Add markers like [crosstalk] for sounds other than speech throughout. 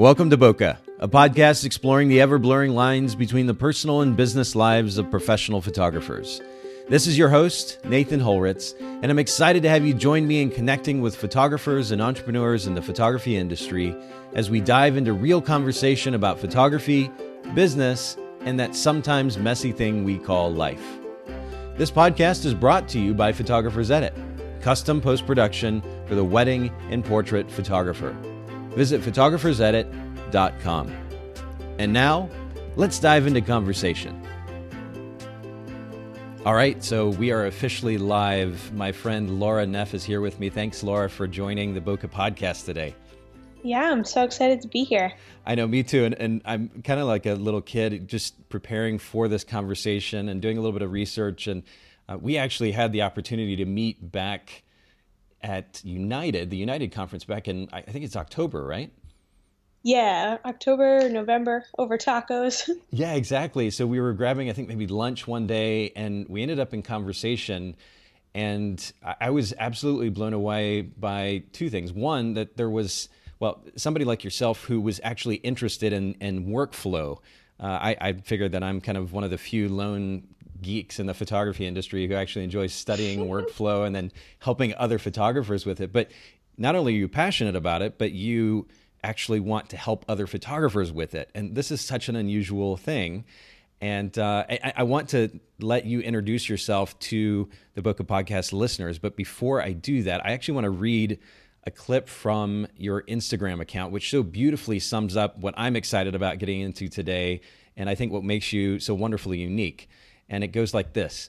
Welcome to Bokeh, a podcast exploring the ever blurring lines between the personal and business lives of professional photographers. This is your host, Nathan Holritz, and I'm excited to have you join me in connecting with photographers and entrepreneurs in the photography industry as we dive into real conversation about photography, business, and that sometimes messy thing we call life. This podcast is brought to you by Photographers Edit, custom post production for the wedding and portrait photographer. Visit photographersedit.com. And now, let's dive into conversation. All right, so we are officially live. My friend Laura Neff is here with me. Thanks, Laura, for joining the Bokeh podcast today. Yeah, I'm so excited to be here. I know, me too. And, and I'm kind of like a little kid just preparing for this conversation and doing a little bit of research. And uh, we actually had the opportunity to meet back at United, the United conference back in, I think it's October, right? Yeah, October, November over tacos. [laughs] yeah, exactly. So we were grabbing, I think maybe lunch one day, and we ended up in conversation. And I was absolutely blown away by two things. One, that there was, well, somebody like yourself who was actually interested in, in workflow. Uh, I, I figured that I'm kind of one of the few lone geeks in the photography industry who actually enjoy studying [laughs] workflow and then helping other photographers with it. But not only are you passionate about it, but you actually want to help other photographers with it. And this is such an unusual thing. And uh, I, I, want to let you introduce yourself to the Bokeh Podcast listeners. But before I do that, I actually want to read a clip from your Instagram account, which so beautifully sums up what I'm excited about getting into today. And I think what makes you so wonderfully unique and it goes like this.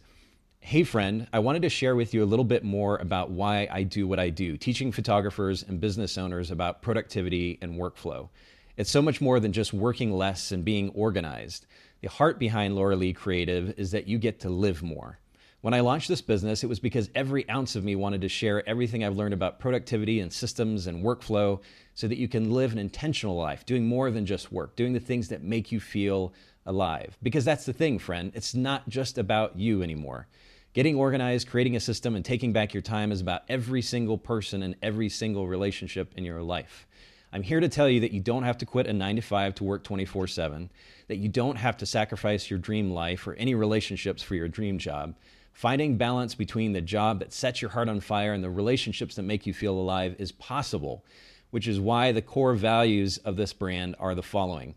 Hey, friend, I wanted to share with you a little bit more about why I do what I do, teaching photographers and business owners about productivity and workflow. It's so much more than just working less and being organized. The heart behind Laura Lee Creative is that you get to live more. When I launched this business, it was because every ounce of me wanted to share everything I've learned about productivity and systems and workflow so that you can live an intentional life, doing more than just work, doing the things that make you feel alive. Because that's the thing, friend. It's not just about you anymore. Getting organized, creating a system, and taking back your time is about every single person and every single relationship in your life. I'm here to tell you that you don't have to quit a nine to five to work 24 7, that you don't have to sacrifice your dream life or any relationships for your dream job. Finding balance between the job that sets your heart on fire and the relationships that make you feel alive is possible, which is why the core values of this brand are the following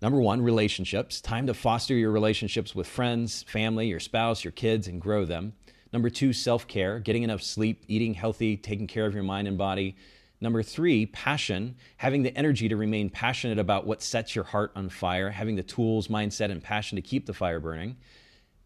Number one, relationships. Time to foster your relationships with friends, family, your spouse, your kids, and grow them. Number two, self care, getting enough sleep, eating healthy, taking care of your mind and body. Number three, passion, having the energy to remain passionate about what sets your heart on fire, having the tools, mindset, and passion to keep the fire burning.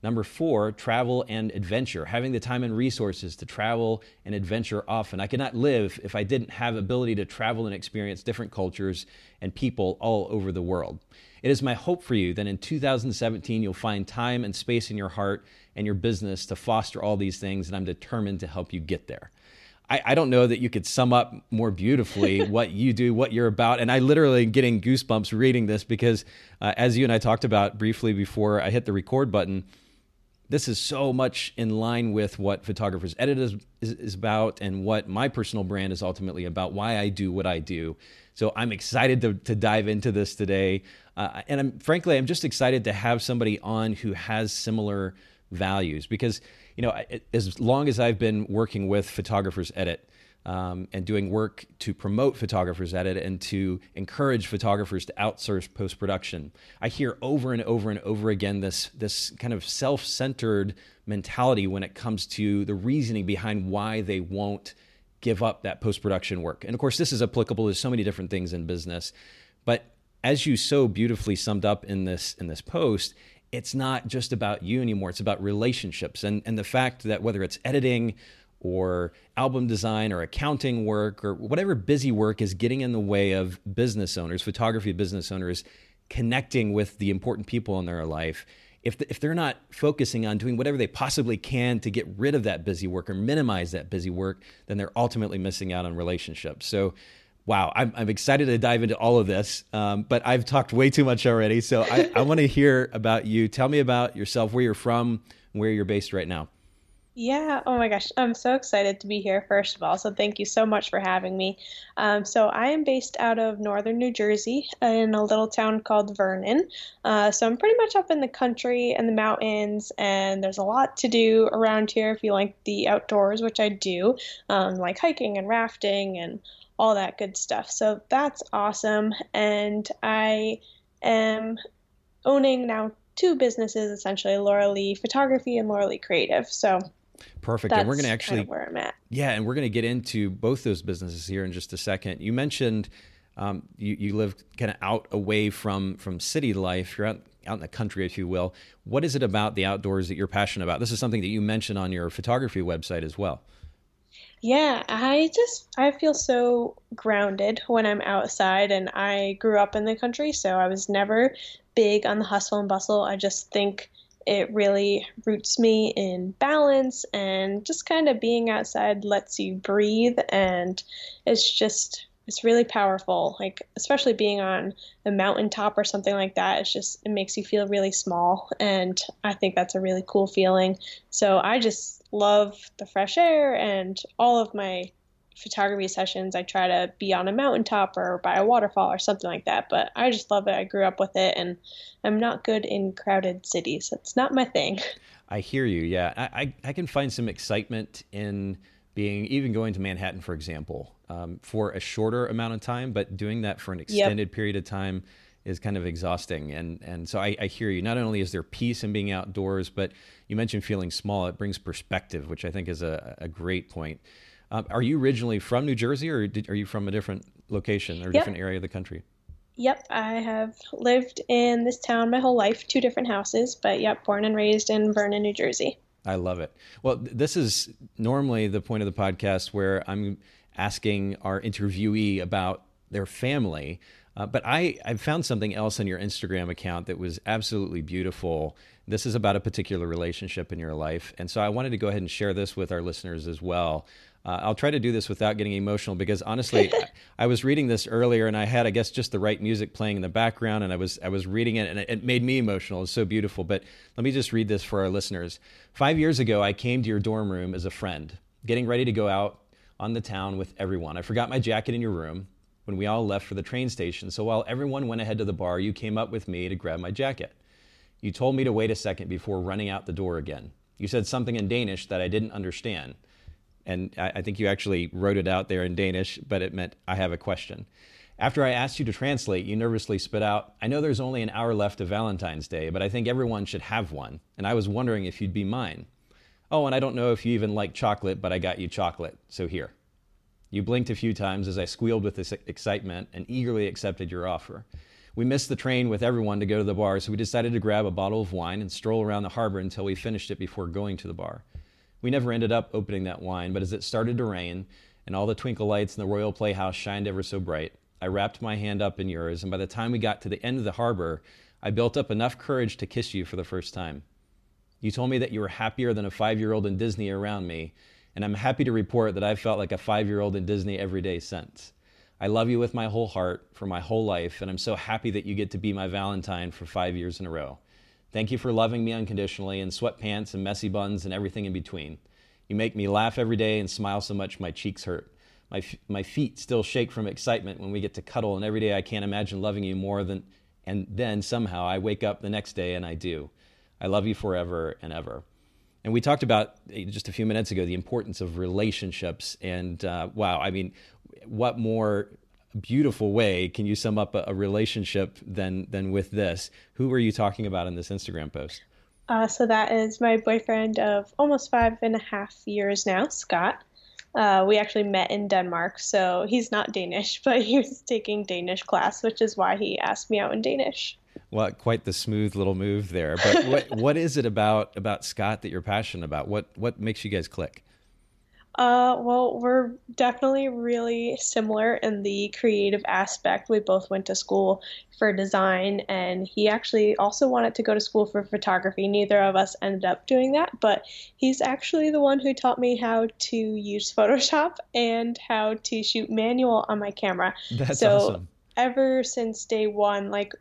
Number four, travel and adventure, having the time and resources to travel and adventure often. I could not live if I didn't have ability to travel and experience different cultures and people all over the world. It is my hope for you that in 2017 you'll find time and space in your heart and your business to foster all these things, and I'm determined to help you get there. I, I don't know that you could sum up more beautifully [laughs] what you do, what you're about. And I literally am getting goosebumps reading this because, uh, as you and I talked about briefly before I hit the record button, this is so much in line with what Photographers Edit is, is, is, about and what my personal brand is ultimately about, why I do what I do. So I'm excited to, to dive into this today. Uh, and I'm frankly, I'm just excited to have somebody on who has similar values because, you know, as long as I've been working with Photographers Edit, um, and doing work to promote Photographers Edit and to encourage photographers to outsource post production. I hear over and over and over again this this kind of self centered mentality when it comes to the reasoning behind why they won't give up that post production work. And of course, this is applicable to so many different things in business. But as you so beautifully summed up in this in this post, it's not just about you anymore. It's about relationships and and the fact that whether it's editing or album design or accounting work or whatever busy work is getting in the way of business owners, photography business owners, connecting with the important people in their life. If, the, if they're not focusing on doing whatever they possibly can to get rid of that busy work or minimize that busy work, then they're ultimately missing out on relationships. So, wow, I'm, I'm excited to dive into all of this, um, but I've talked way too much already. So, I, I want to hear about you. Tell me about yourself, where you're from, where you're based right now. Yeah, oh my gosh, I'm so excited to be here, first of all. So, thank you so much for having me. Um, so, I am based out of northern New Jersey in a little town called Vernon. Uh, so, I'm pretty much up in the country and the mountains, and there's a lot to do around here if you like the outdoors, which I do, um, like hiking and rafting and all that good stuff. So, that's awesome. And I am owning now two businesses essentially Laura Lee Photography and Laura Lee Creative. So, Perfect. that's and we're going to actually, kind of where I'm at. yeah, and we're going to get into both those businesses here in just a second. You mentioned um, you, you live kind of out away from from city life. You're out out in the country, if you will. What is it about the outdoors that you're passionate about? This is something that you mentioned on your photography website as well. Yeah, I just I feel so grounded when I'm outside and I grew up in the country, so I was never big on the hustle and bustle. I just think it really roots me in balance and just kind of being outside lets you breathe and it's just it's really powerful. Like especially being on a mountaintop or something like that it's just it makes you feel really small and i think that's a really cool feeling. So i just love the fresh air and all of my photography sessions i try to be on a mountaintop or by a waterfall or something like that but i just love it i grew up with it and i'm not good in crowded cities it's not my thing [laughs] I hear you. Yeah, I, I, I can find some excitement in being even going to Manhattan, for example, um, for a shorter amount of time, but doing that for an yep extended period of time is kind of exhausting. And and so I, I hear you. Not only is there peace in being outdoors, but you mentioned feeling small. It brings perspective, which I think is a, a great point. Um, are you originally from New Jersey, or did, are you from a different location or a different area of the country? Yep, I have lived in this town my whole life, two different houses, but yep, born and raised in Vernon, New Jersey. I love it. Well, this is normally the point of the podcast where I'm asking our interviewee about their family. Uh, but I, I found something else on your Instagram account that was absolutely beautiful. This is about a particular relationship in your life. And so I wanted to go ahead and share this with our listeners as well. Uh, I'll try to do this without getting emotional because honestly, [laughs] I, was reading this earlier and I had, I guess, just the right music playing in the background, and I was I was reading it and it, it made me emotional. It was so beautiful. But let me just read this for our listeners. Five years ago, I came to your dorm room as a friend, getting ready to go out on the town with everyone. I forgot my jacket in your room when we all left for the train station. So while everyone went ahead to the bar, you came up with me to grab my jacket. You told me to wait a second before running out the door again. You said something in Danish that I didn't understand and I, I think you actually wrote it out there in Danish, but it meant I have a question. After I asked you to translate, you nervously spit out, I know there's only an hour left of Valentine's Day, but I think everyone should have one, and I was wondering if you'd be mine. Oh, and I don't know if you even like chocolate, but I got you chocolate, so here. You blinked a few times as I squealed with this excitement and eagerly accepted your offer. We missed the train with everyone to go to the bar, so we decided to grab a bottle of wine and stroll around the harbor until we finished it before going to the bar. We never ended up opening that wine, but as it started to rain and all the twinkle lights in the Royal Playhouse shined ever so bright, I wrapped my hand up in yours, and by the time we got to the end of the harbor, I built up enough courage to kiss you for the first time. You told me that you were happier than a five year old in Disney around me, and I'm happy to report that I've felt like a five year old in Disney every day since. I love you with my whole heart for my whole life, and I'm so happy that you get to be my Valentine for five years in a row. Thank you for loving me unconditionally in sweatpants and messy buns and everything in between. You make me laugh every day and smile so much my cheeks hurt. My, f- my feet still shake from excitement when we get to cuddle, and every day I can't imagine loving you more than, and then somehow I wake up the next day and I do. I love you forever and ever. And we talked about eh, just a few minutes ago the importance of relationships. And uh, wow, I mean, what more beautiful way can you sum up a, a relationship than than with this? Who were you talking about in this Instagram post? Uh, so that is my boyfriend of almost five and a half years now, Scott. Uh, we actually met in Denmark, so he's not Danish, [laughs] but he was taking Danish class, which is why he asked me out in Danish. Well, quite the smooth little move there. But what [laughs] what is it about about Scott that you're passionate about? What what makes you guys click? Uh, well, we're definitely really similar in the creative aspect. We both went to school for design, and he actually also wanted to go to school for photography. Neither of us ended up doing that, but he's actually the one who taught me how to use Photoshop and how to shoot manual on my camera. That's so awesome. ever since day one, like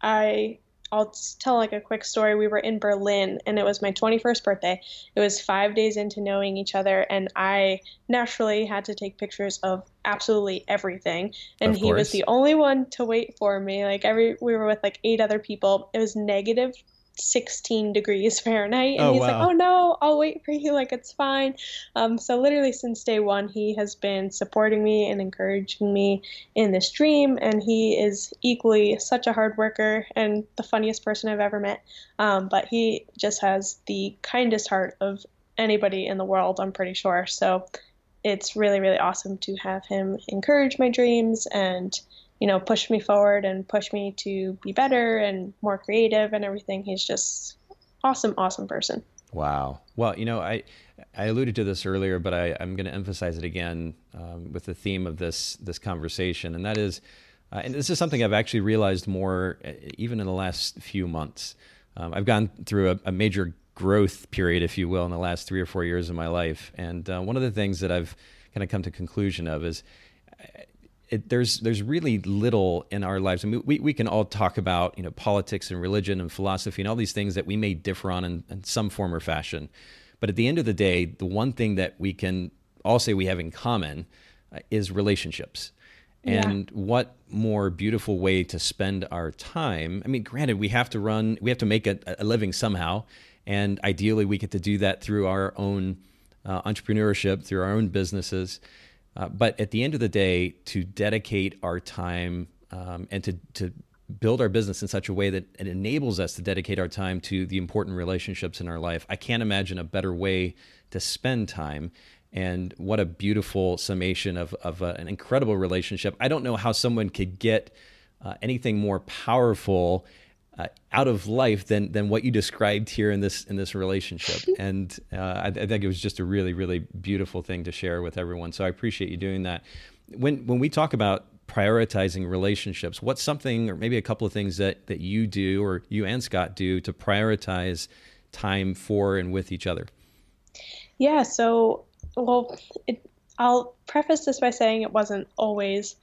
I I'll tell like a quick story. We were in Berlin and it was my 21st birthday. It was five days into knowing each other, and I naturally had to take pictures of absolutely everything. And he was the only one to wait for me. Like every, we were with like eight other people. It was negative 16 degrees Fahrenheit. And oh, he's wow. like, oh no, I'll wait for you. Like, it's fine. Um, so, literally, since day one, he has been supporting me and encouraging me in this dream. And he is equally such a hard worker and the funniest person I've ever met. Um, but he just has the kindest heart of anybody in the world, I'm pretty sure. So, it's really, really awesome to have him encourage my dreams and you know, push me forward and push me to be better and more creative and everything. He's just awesome, awesome person. Wow. Well, you know, I I alluded to this earlier, but I, I'm going to emphasize it again um, with the theme of this this conversation, and that is, uh, and this is something I've actually realized more uh, even in the last few months. Um, I've gone through a, a, major growth period, if you will, in the last three or four years of my life, and uh, one of the things that I've kind of come to conclusion of is it, there's there's really little in our lives. I mean, we, we can all talk about you know politics and religion and philosophy and all these things that we may differ on in, in some form or fashion, but at the end of the day, the one thing that we can all say we have in common uh, is relationships. And yeah. what more beautiful way to spend our time? I mean, granted, we have to run, we have to make a, a living somehow, and ideally, we get to do that through our own uh, entrepreneurship, through our own businesses. Uh, but at the end of the day, to dedicate our time um, and to, to build our business in such a way that it enables us to dedicate our time to the important relationships in our life, I can't imagine a better way to spend time. And what a beautiful summation of, of a, an incredible relationship. I don't know how someone could get uh, anything more powerful uh, out of life than than what you described here in this in this relationship. [laughs] And uh, I, I, think it was just a really really beautiful thing to share with everyone. So I appreciate you doing that. When when we talk about prioritizing relationships, what's something or maybe a couple of things that that you do or you and Scott do to prioritize time for and with each other? Yeah. So well, it, I'll preface this by saying it wasn't always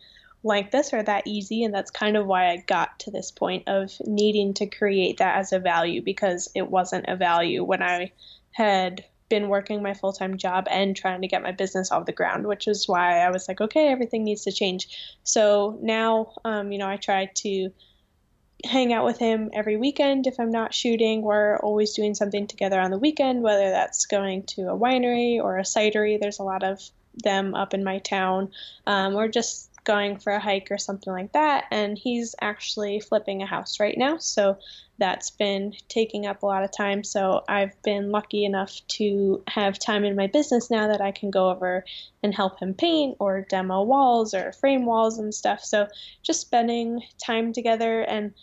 like this or that easy. And that's kind of why I got to this point of needing to create that as a value because it wasn't a value when I had been working my full time job and trying to get my business off the ground, which is why I was like, okay, everything needs to change. So now, um, you know, I try to hang out with him every weekend if I'm not shooting. We're always doing something together on the weekend, whether that's going to a winery or a cidery. There's a lot of them up in my town, um, or just going for a hike or something like that. And he's actually flipping a house right now. So that's been taking up a lot of time. So I've been lucky enough to have time in my business now that I can go over and help him paint or demo walls or frame walls and stuff. So just spending time together and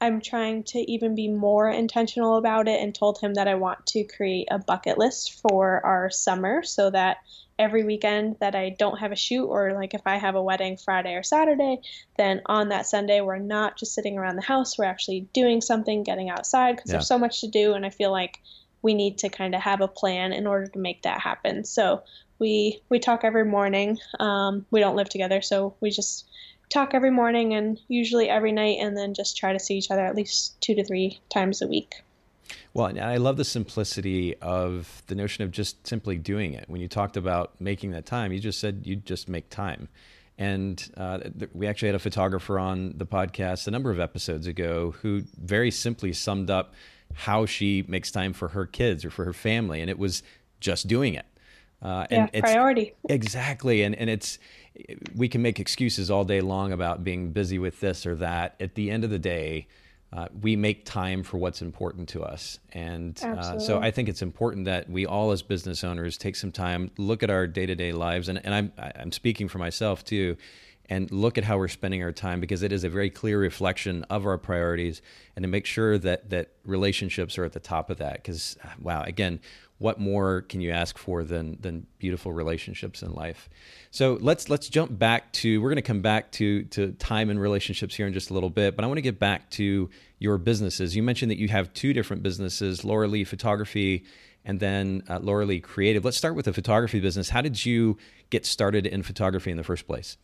I'm trying to even be more intentional about it and told him that I want to create a bucket list for our summer so that every weekend that I don't have a shoot, or like if I have a wedding Friday or Saturday, then on that Sunday, we're not just sitting around the house, we're actually doing something, getting outside, because yeah. there's so much to do. And I feel like we need to kind of have a plan in order to make that happen. So we we talk every morning. Um, we don't live together, so we just talk every morning and usually every night, and then just try to see each other at least two to three times a week. Well, and I love the simplicity of the notion of just simply doing it. When you talked about making that time, you just said you just make time. And uh, we actually had a photographer on the podcast a number of episodes ago who very simply summed up how she makes time for her kids or for her family, and it was just doing it. Uh, and yeah, priority. Exactly, and and it's we can make excuses all day long about being busy with this or that. At the end of the day, uh, we make time for what's important to us. And uh, so I think it's important that we all, as business owners, take some time, look at our day to day lives. And, and I'm, I'm speaking for myself too, and look at how we're spending our time because it is a very clear reflection of our priorities and to make sure that, that relationships are at the top of that. Because, wow, again, what more can you ask for than than beautiful relationships in life? So let's let's jump back to we're going to come back to to time and relationships here in just a little bit, but I want to get back to your businesses. You mentioned that you have two different businesses, Laura Lee Photography and then uh, Laura Lee Creative. Let's start with the photography business. How did you get started in photography in the first place?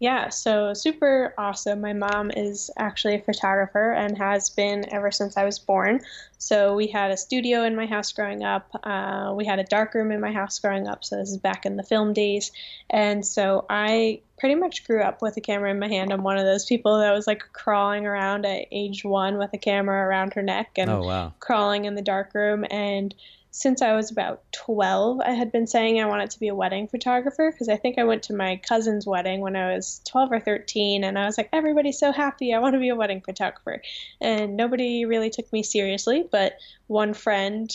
Yeah, so super awesome. My mom is actually a photographer and has been ever since I was born. So we had a studio in my house growing up. Uh, we had a dark room in my house growing up. So this is back in the film days. And so I pretty much grew up with a camera in my hand. I'm one of those people that was like crawling around at age one with a camera around her neck and oh, wow. crawling in the dark room. And since I was about 12, I had been saying I wanted to be a wedding photographer because I think I went to my cousin's wedding when I was 12 or 13 and I was like, everybody's so happy. I want to be a wedding photographer. And nobody really took me seriously. But one friend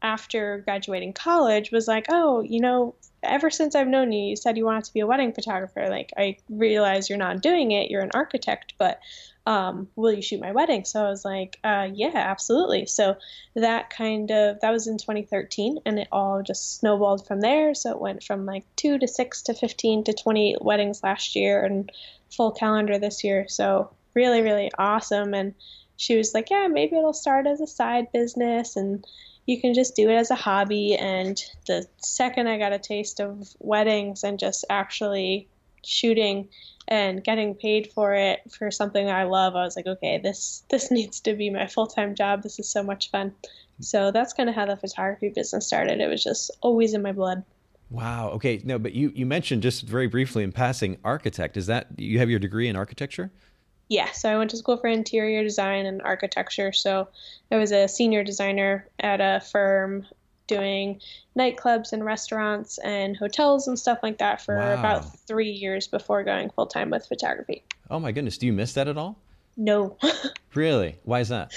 after graduating college was like, oh, you know, ever since I've known you, you said you wanted to be a wedding photographer. Like, I realize you're not doing it, you're an architect, but um, will you shoot my wedding? So I was like, uh, yeah, absolutely. So that kind of, that was in 2013 and it all just snowballed from there. So it went from like two to six to 15 to 20 weddings last year and full calendar this year. So really, really awesome. And she was like, yeah, maybe it'll start as a side business and you can just do it as a hobby. And the second I got a taste of weddings and just actually shooting and getting paid for it for something I love, I was like, okay, this this [laughs] needs to be my full time job. This is so much fun. So that's kind of how the photography business started. It was just always in my blood. Wow. Okay. No, but you you mentioned just very briefly in passing architect. Is that you have your degree in architecture? Yeah, so I went to school for interior design and architecture. So I was a senior designer at a firm doing nightclubs and restaurants and hotels and stuff like that for wow. about three years before going full time with photography. Oh my goodness. Do you miss that at all? No. [laughs] really? Why is that?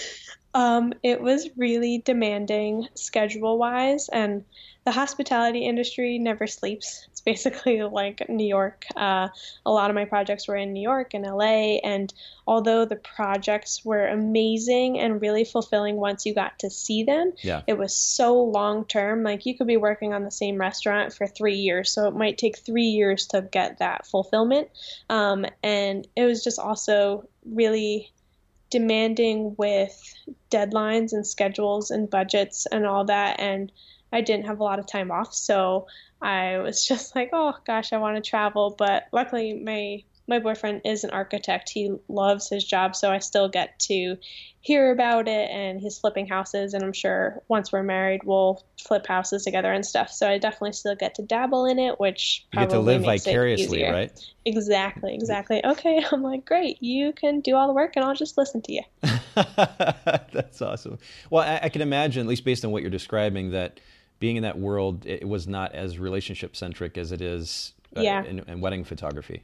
Um, it was really demanding schedule wise, and the hospitality industry never sleeps. It's basically [laughs] like New York. Uh, a lot of my projects were in New York and LA, and although the projects were amazing and really fulfilling once you got to see them, yeah. it was so long term. Like you could be working on the same restaurant for three years, so it might take three years to get that fulfillment. Um, and it was just also really demanding with deadlines and schedules and budgets and all that. And I didn't have a lot of time off, so I was [laughs] just like, oh gosh, I want to travel. But luckily, my my boyfriend is an architect. He loves his job, so I still get to hear about it and he's flipping houses. And I'm sure once we're married, we'll flip houses together and stuff. So I definitely still get to dabble in it, which you get to live vicariously, right? Exactly, exactly. Okay, [laughs] I'm like, great. You can do all the work, and I'll just listen to you. [laughs] That's awesome. Well, I, I can imagine, at least based on what you're describing, that being in that world, it was not as relationship centric as it is uh, yeah. in, in wedding photography.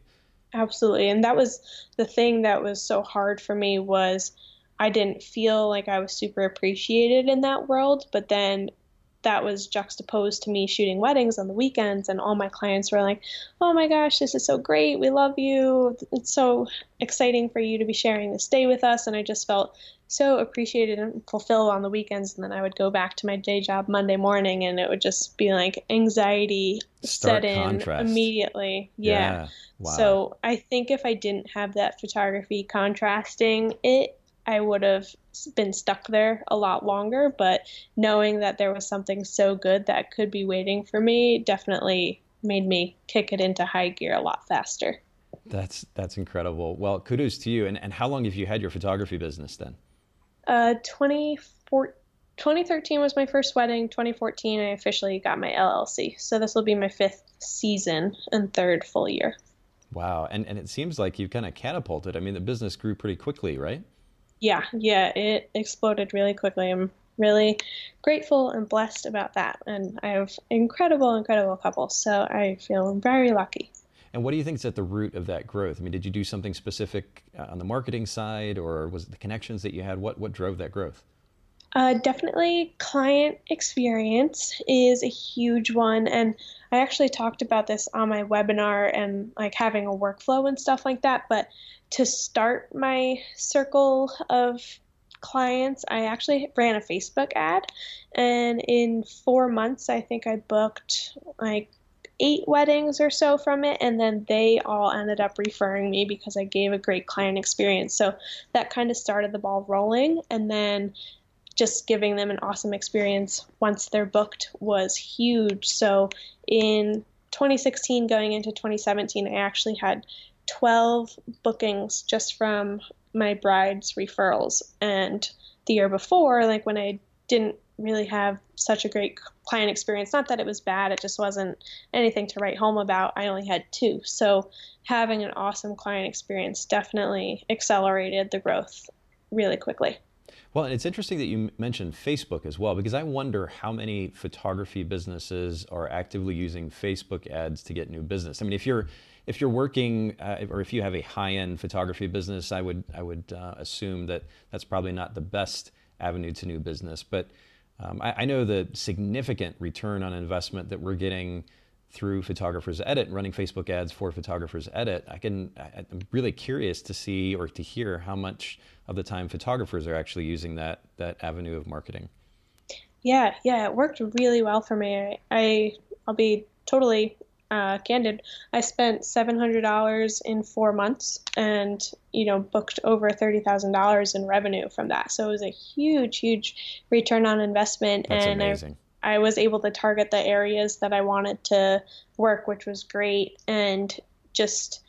Absolutely. And that was the thing that was so hard for me was I didn't feel like I was super appreciated in that world, but then that was juxtaposed to me shooting weddings on the weekends and all my clients were like oh my gosh this is so great we love you it's so exciting for you to be sharing this day with us and i just felt so appreciated and fulfilled on the weekends and then i would go back to my day job monday morning and it would just be like anxiety Stark set in contrast. immediately yeah, yeah. Wow. so i think if i didn't have that photography contrasting it I would have been stuck there a lot longer. But knowing that there was something so good that could be waiting for me definitely made me kick it into high gear a lot faster. That's that's incredible. Well, kudos to you. And and how long have you had your photography business then? Uh, 2013 was my first wedding. 2014, I officially got my LLC. So this will be my fifth season and third full year. Wow. And and it seems like you kind of catapulted. I mean, the business grew pretty quickly, right? Yeah, yeah, it exploded really quickly. I'm really grateful and blessed about that. And I have incredible, incredible couples. So I feel very lucky. And what do you think is at the root of that growth? I mean, did you do something specific uh, on the marketing side or was it the connections that you had? What, what drove that growth? Uh, definitely client experience is a huge one. And I actually talked about this on my webinar and like having a workflow and stuff like that. But to start my circle of clients, I actually ran a Facebook ad. And in four months, I think I booked like eight weddings or so from it. And then they all ended up referring me because I gave a great client experience. So that kind of started the ball rolling. And then just giving them an awesome experience once they're booked was huge. So in 2016 going into 2017, I actually had 12 bookings just from my bride's referrals. And the year before, like when I didn't really have such a great client experience, not that it was bad, it just wasn't anything to write home about. I only had two. So having an awesome client experience definitely accelerated the growth really quickly. Well, and it's interesting that you mentioned Facebook as well, because I wonder how many photography businesses are actively using Facebook ads to get new business. I mean, if you're if you're working uh, or if you have a high-end photography business, I would I would uh, assume that that's probably not the best avenue to new business. But um, I, I, know the significant return on investment that we're getting through Photographers Edit running Facebook ads for Photographers Edit. I can I'm really curious to see or to hear how much of the time photographers are actually using that that avenue of marketing. Yeah, yeah, it worked really well for me. I, I'll be totally uh, candid, I spent seven hundred dollars in four months, and you know booked over thirty thousand dollars in revenue from that. So it was a huge, huge return on investment, That's and amazing. I, I was able to target the areas that I wanted to work, which was great, and just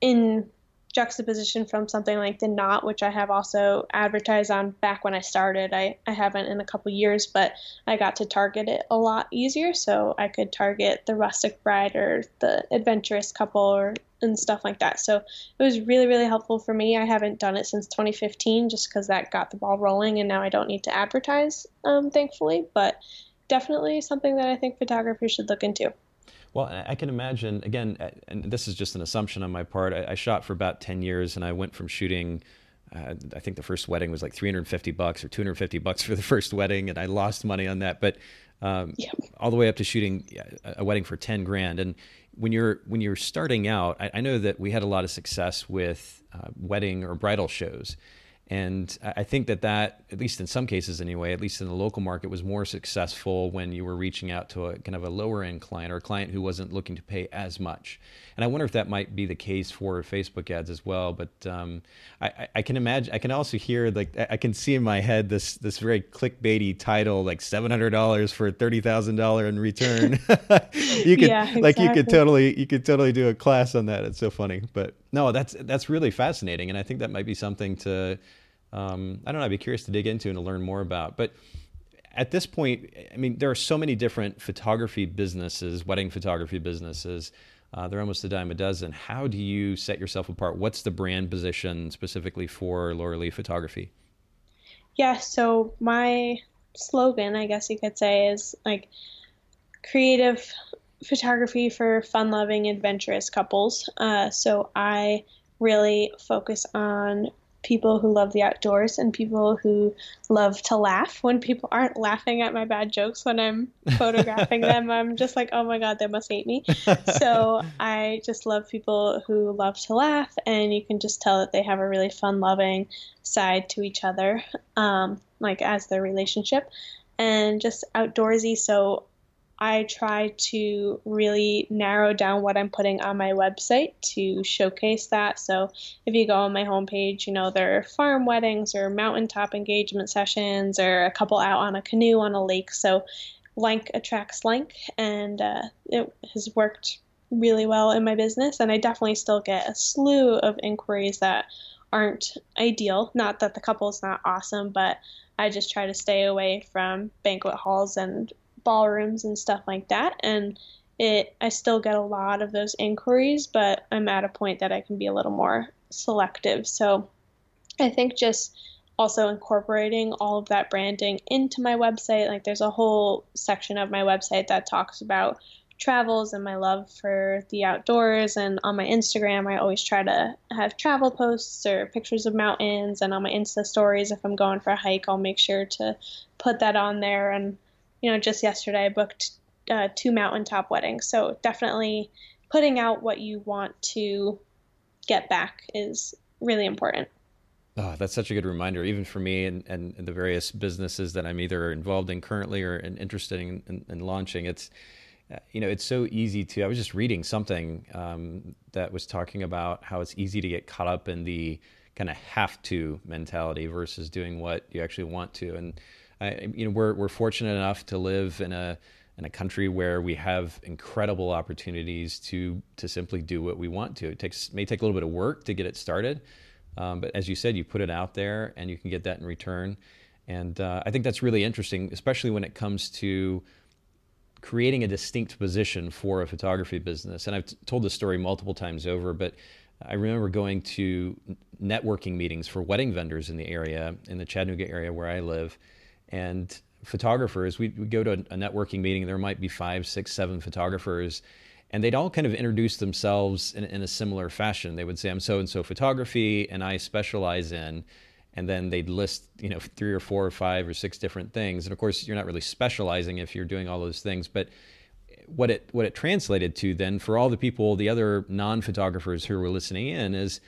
in juxtaposition from something like the knot which i have also advertised on back when i started i, I haven't in a couple years but i got to target it a lot easier. So i could target the rustic bride or the adventurous couple or and stuff like that. So it was really really helpful for me. I haven't done it since 2015 just because that got the ball rolling and now i don't need to advertise um, thankfully. But definitely something that i think photographers should look into well, I can imagine, again, and this is just an assumption on my part. I, I shot for about 10 years and I went from shooting, uh, I think the first wedding was like 350 bucks or 250 bucks for the first wedding, and I lost money on that. But um, yep. all the way up to shooting a wedding for 10 grand. And when you're when you're starting out, I, I know that we had a lot of success with uh, wedding or bridal shows. And I think that that, at least in some cases anyway, at least in the local market, was more successful when you were reaching out to a kind of a lower end client or a client who wasn't looking to pay as much. And I wonder if that might be the case for Facebook ads as well. But um, I, I, can imagine, I can also hear like I can see in my head this this very clickbaity title like seven hundred dollars for thirty thousand dollar in return. [laughs] you could yeah, exactly. like you could totally you could totally do a class on that. It's so funny, but no, that's that's really fascinating, and I think that might be something to um, I don't know. I'd be curious to dig into and to learn more about. But at this point, I mean, there are so many different photography businesses, wedding photography businesses. Uh, they're almost a dime a dozen. How do you set yourself apart? What's the brand position specifically for Laura Lee Photography? Yeah, so my slogan, I guess you could say, is like creative photography for fun loving, adventurous couples. Uh, so I really focus on people who love the outdoors and people who love to laugh. When people aren't laughing at my bad jokes when I'm photographing [laughs] them, I'm just like, oh my God, they must hate me. so I just love people who love to laugh, and you can just tell that they have a really fun loving side to each other, um, like as their relationship, and just outdoorsy. So I try to really narrow down what I'm putting on my website to showcase that. So if you go on my homepage, you know, there are farm weddings or mountaintop engagement sessions or a couple out on a canoe on a lake. So like attracts like, and uh, it has worked really well in my business. And I definitely still get a slew of inquiries that aren't ideal. Not that the couple is not awesome, but I just try to stay away from banquet halls and ballrooms and stuff like that. And it, I still get a lot of those inquiries, but I'm at a point that I can be a little more selective. So I think just also incorporating all of that branding into my website. Like there's a whole section of my website that talks about travels and my love for the outdoors. And on my Instagram, I always try to have travel posts or pictures of mountains. And on my Insta stories, if I'm going for a hike, I'll make sure to put that on there. And you know, just yesterday I booked uh, two mountaintop weddings. So definitely putting out what you want to get back is really important. Oh, that's such a good reminder, even for me and, and, the various businesses that I'm either involved in currently or interested in, in, in, launching. It's, uh, you know, it's so easy to. I was just reading something um, that was talking about how it's easy to get caught up in the kind of have to mentality versus doing what you actually want to. And I, you know, we're we're fortunate enough to live in a in a country where we have incredible opportunities to to simply do what we want to. It takes may take a little bit of work to get it started, um, but as you said, you put it out there and you can get that in return. And uh, I think that's really interesting, especially when it comes to creating a distinct position for a photography business. And I've t- told this story multiple times over, but I remember going to networking meetings for wedding vendors in the area, in the Chattanooga area where I live. And photographers, we go to a, networking meeting, there might be five, six, seven photographers, and they'd all kind of introduce themselves in, in a similar fashion. They would say, I'm so and so photography, and I specialize in and then they'd list you know three or four or five or six different things and of course you're not really specializing if you're doing all those things but what it what it translated to then for all the people the other non-photographers who were listening in is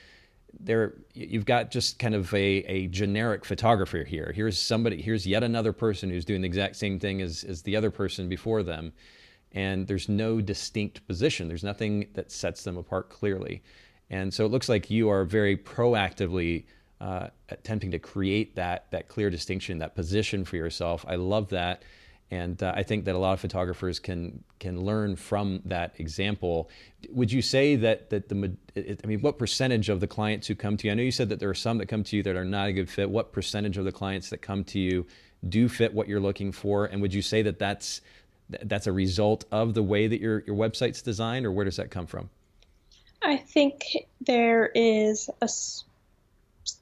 there you've got just kind of a, a generic photographer here. Here's somebody here's yet another person who's doing the exact same thing as, as the other person before them. And there's no distinct position. There's nothing that sets them apart clearly. And so it looks like you are very proactively uh, attempting to create that that clear distinction, that position for yourself. I love that, and uh, I think that a lot of photographers can can learn from that example. Would you say that that the I mean, what percentage of the clients who come to you? I know you said that there are some that come to you that are not a good fit. What percentage of the clients that come to you do fit what you're looking for? And would you say that that's that's a result of the way that your your website's designed, or where does that come from? I think there is a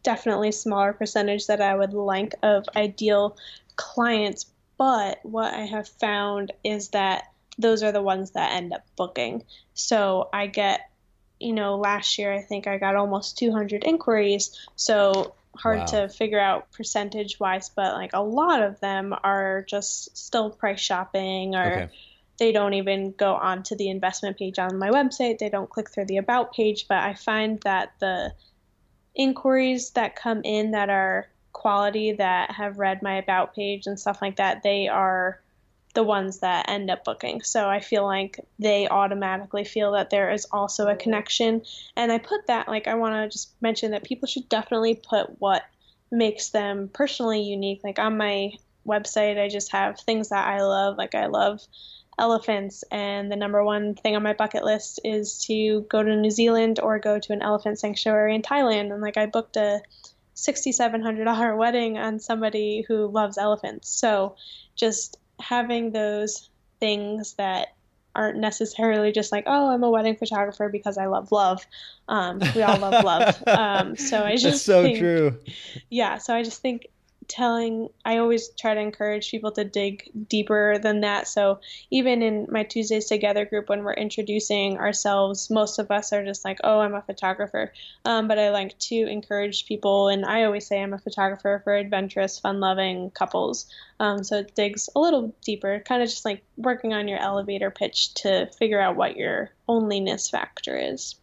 definitely smaller percentage that I would like of ideal clients. But what I have found is that those are the ones that end up booking. So I get, you know, last year I think I got almost 200 inquiries. So hard wow. to figure out percentage wise, but like a lot of them are just still price shopping or. Okay they don't even go onto the investment page on my website. They don't click through the about page, but I find that the inquiries that come in that are quality that have read my about page and stuff like that, they are the ones that end up booking. So I feel like they automatically feel that there is also a connection. And I put that, like, I want to just mention that people should definitely put what makes them personally unique. Like, on my website, I just have things that I love. Like, I love elephants, and the number one thing on my bucket list is to go to New Zealand or go to an elephant sanctuary in Thailand. And like I booked a $6,700 [laughs] wedding on somebody who loves elephants. So just having those things that aren't necessarily just like, oh, I'm a wedding photographer because I love love. Um, we all love love. [laughs] Um, so I just That's so think, true. Yeah. So I just think telling i always try to encourage people to dig deeper than that. So even in my tuesdays together group when we're introducing ourselves most of us are just like oh i'm a photographer. Um, but i like to encourage people and i always say i'm a photographer for adventurous fun loving couples. Um, so it digs a little deeper kind of just like working on your elevator pitch to figure out what your onlyness factor is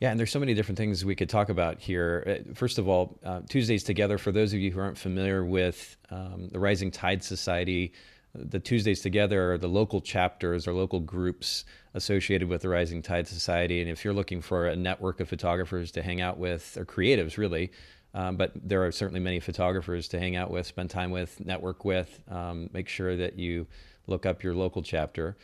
yeah, and there's so many different things we could talk about here. Uh, first of all, uh, Tuesdays Together, for those of you who aren't familiar with um, the Rising Tide Society, the Tuesdays Together are the local chapters or local groups associated with the Rising Tide Society. And if you're looking for a network of photographers to hang out with, or creatives really, um, but there are certainly many photographers to hang out with, spend time with, network with, um, make sure that you look up your local chapter.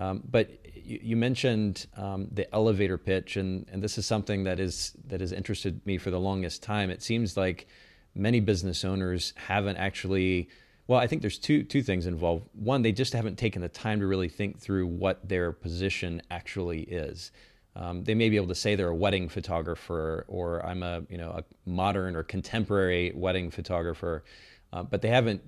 Um, but you, you mentioned um, the elevator pitch, and, and this is something that is that has interested me for the longest time. It seems like many business owners haven't actually. Well, I think there's two two things involved. One, they just haven't taken the time to really think through what their position actually is. Um, they may be able to say they're a wedding photographer, or I'm a you know a modern or contemporary wedding photographer, uh, but they haven't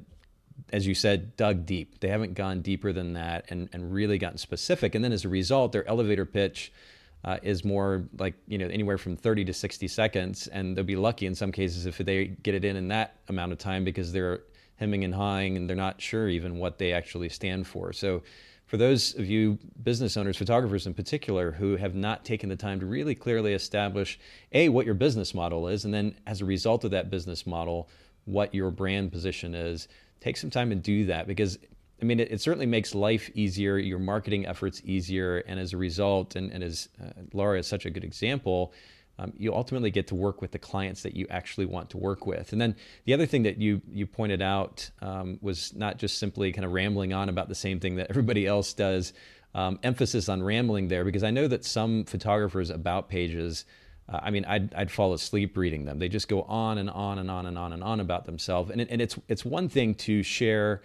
as you said, dug deep. They haven't gone deeper than that and, and really gotten specific. And then as a result, their elevator pitch uh, is more like, you know, anywhere from 30 to 60 seconds. And they'll be lucky in some cases if they get it in in that amount of time because they're hemming and hawing and they're not sure even what they actually stand for. So for those of you business owners, photographers in particular, who have not taken the time to really clearly establish, A, what your business model is, and then as a result of that business model, what your brand position is, take some time and do that because I mean, it, it, certainly makes life easier, your marketing efforts easier, and as a result, and, and as uh, Laura is such a good example, um, you ultimately get to work with the clients that you actually want to work with. And then the other thing that you you pointed out um, was not just simply kind of rambling on about the same thing that everybody else does. Um, emphasis on rambling there because I know that some photographers about pages. Uh, I mean, I'd, I'd fall asleep reading them. They just go on and on and on and on and on about themselves. And, it, and it's it's one thing to share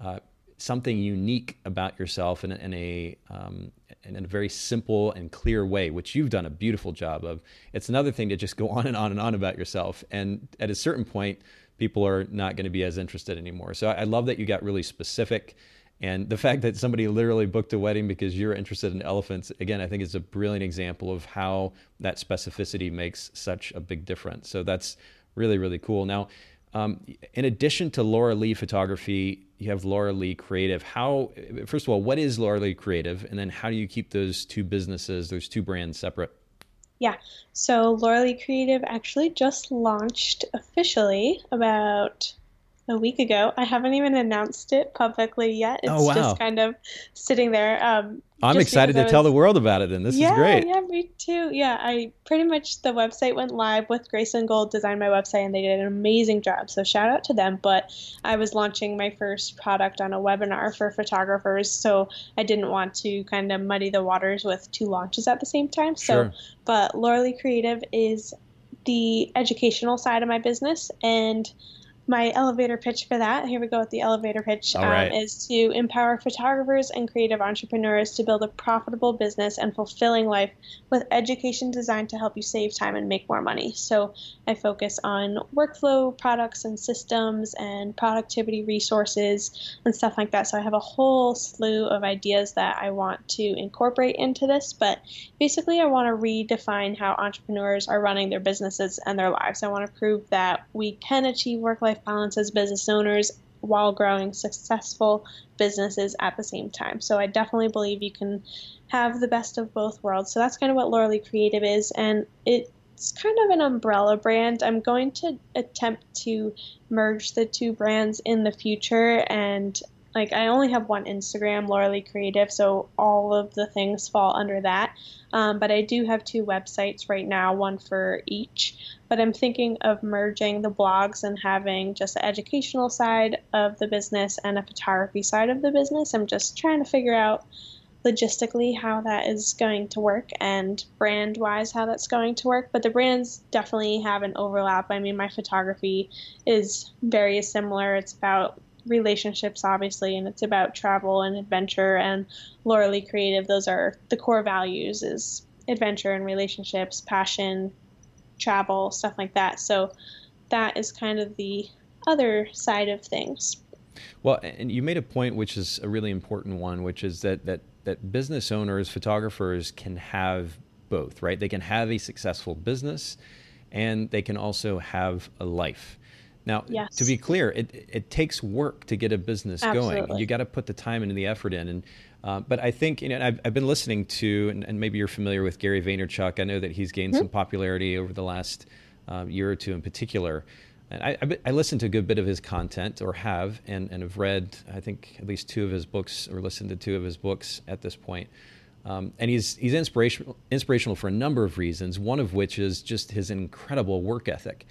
uh, something unique about yourself in, in a um, in a very simple and clear way, which you've done a beautiful job of. It's another thing to just go on and on and on about yourself, and at a certain point, people are not going to be as interested anymore. So I love that you got really specific. And the fact that somebody literally booked a wedding because you're interested in elephants, again, I think is a brilliant example of how that specificity makes such a big difference. So that's really, really cool. Now, um, in addition to Laura Lee Photography, you have Laura Lee Creative. How, first of all, what is Laura Lee Creative, and then how do you keep those two businesses, those two brands, separate? Yeah, so Laura Lee Creative actually just launched officially about a week ago. I haven't even announced it publicly yet. It's oh, wow. just kind of sitting there. Um, I'm excited to was, tell the world about it. and this yeah, is great. Yeah, me too. Yeah, I pretty much the website went live with Grace and Gold designed my website, and they did an amazing job. So shout out to them. But I was launching my first product on a webinar for photographers, so I didn't want to kind of muddy the waters with two launches at the same time. So, sure. but Laura Lee Creative is the educational side of my business, and my elevator pitch for that, here we go with the elevator pitch, um, right. is to empower photographers and creative entrepreneurs to build a profitable business and fulfilling life with education designed to help you save time and make more money. So I focus on workflow products and systems and productivity resources and stuff like that. So I have a whole slew of ideas that I want to incorporate into this, but basically I want to redefine how entrepreneurs are running their businesses and their lives. I want to prove that we can achieve work life balance as business owners while growing successful businesses at the same time. So I definitely believe you can have the best of both worlds. So that's kind of what Laura Creative is, and it's kind of an umbrella brand. I'm going to attempt to merge the two brands in the future and like I only have one Instagram, Laura Lee Creative, so all of the things fall under that. Um, but I do have two websites right now, one for each. But I'm thinking of merging the blogs and having just the educational side of the business and a photography side of the business. I'm just trying to figure out logistically how that is going to work and brand wise how that's going to work but the brands definitely have an overlap i mean my photography is very similar it's about relationships, obviously, and it's about travel and adventure. And Laura Lee Creative, those are the core values: is adventure and relationships, passion, travel, stuff like that. So that is kind of the other side of things. Well, and you made a point which is a really important one, which is that that that business owners, photographers can have both, right? They can have a successful business and they can also have a life. Now, yes. to be clear, it, it takes work to get a business Absolutely. going. You got to put the time and the effort in. And uh, but I think you know I've, I've been listening to, and, and, maybe you're familiar with Gary Vaynerchuk. I know that he's gained mm-hmm. some popularity over the last uh, year or two in particular. And I, I, I listened to a good bit of his content, or have, and, and have read, I think, at least two of his books, or listened to two of his books at this point. Um, and he's he's inspirational inspirational for a number of reasons. One of which is just his incredible work ethic.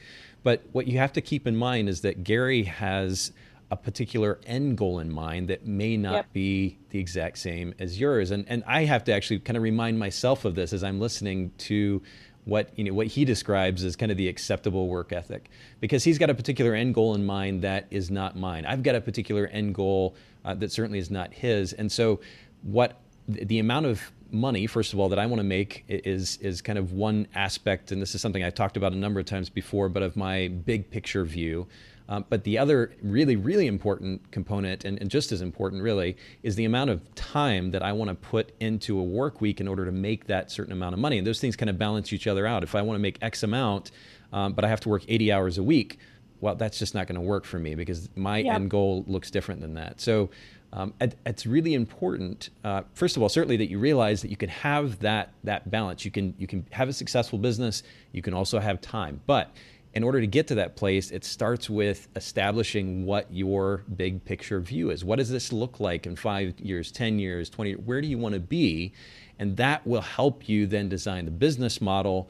But what you have to keep in mind is that Gary has a particular end goal in mind that may not yep. be the exact same as yours. And and I have to actually kind of remind myself of this as I'm listening to what you know what he describes as kind of the acceptable work ethic because he's got a particular end goal in mind that is not mine. I've got a particular end goal uh, that certainly is not his. And so what the amount of money, first of all, that I want to make is is kind of one aspect, and this is something I talked about a number of times before, but of my big picture view. Um, but the other really, really important component, and, and, just as important, really, is the amount of time that I want to put into a work week in order to make that certain amount of money. And those things kind of balance each other out. If I want to make X amount, um, but I have to work 80 hours a week, well, that's just not going to work for me because my yep. end goal looks different than that. So um, it, it's really important. Uh, first of all, certainly that you realize that you can have that that balance. You can you can have a successful business. You can also have time, but in order to get to that place, it starts with establishing what your big picture view is. What does this look like in five years, 10 years, 20? Where do you want to be? And that will help you then design the business model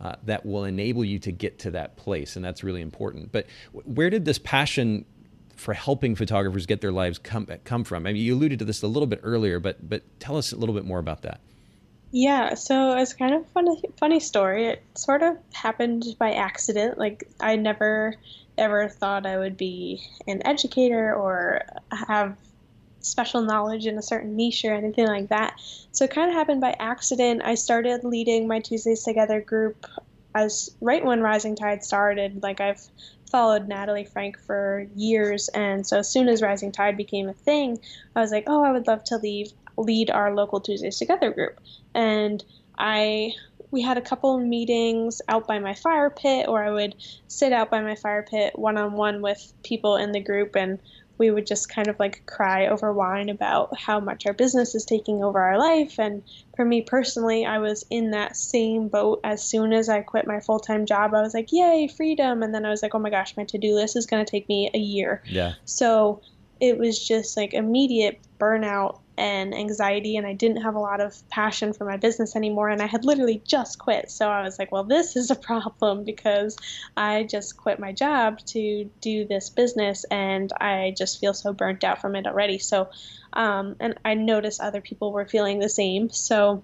uh, that will enable you to get to that place, and that's really important. But where did this passion for helping photographers get their lives come come from? I mean, you alluded to this a little bit earlier, but but tell us a little bit more about that. Yeah, so it's kind of a funny funny story. It sort of happened by accident. Like I never ever thought I would be an educator or have special knowledge in a certain niche or anything like that. So it kind of happened by accident. I started leading my Tuesdays Together group as right when Rising Tide started. Like I've followed Natalie Frank for years, and so as soon as Rising Tide became a thing, I was like, oh, I would love to leave lead our local Tuesdays Together group, and I we had a couple meetings out by my fire pit, or I would sit out by my fire pit one on one with people in the group and we would just kind of like cry over wine about how much our business is taking over our life. And for me personally, I was in that same boat as soon as I quit my full time job. I was like, yay, freedom. And then I was like, oh my gosh, my to do list is going to take me a year. Yeah. So it was just like immediate burnout and anxiety and I didn't have a lot of passion for my business anymore and I had literally just quit. So I was like, well, this is a problem because I just quit my job to do this business and I just feel so burnt out from it already. So um, and I noticed other people were feeling the same. So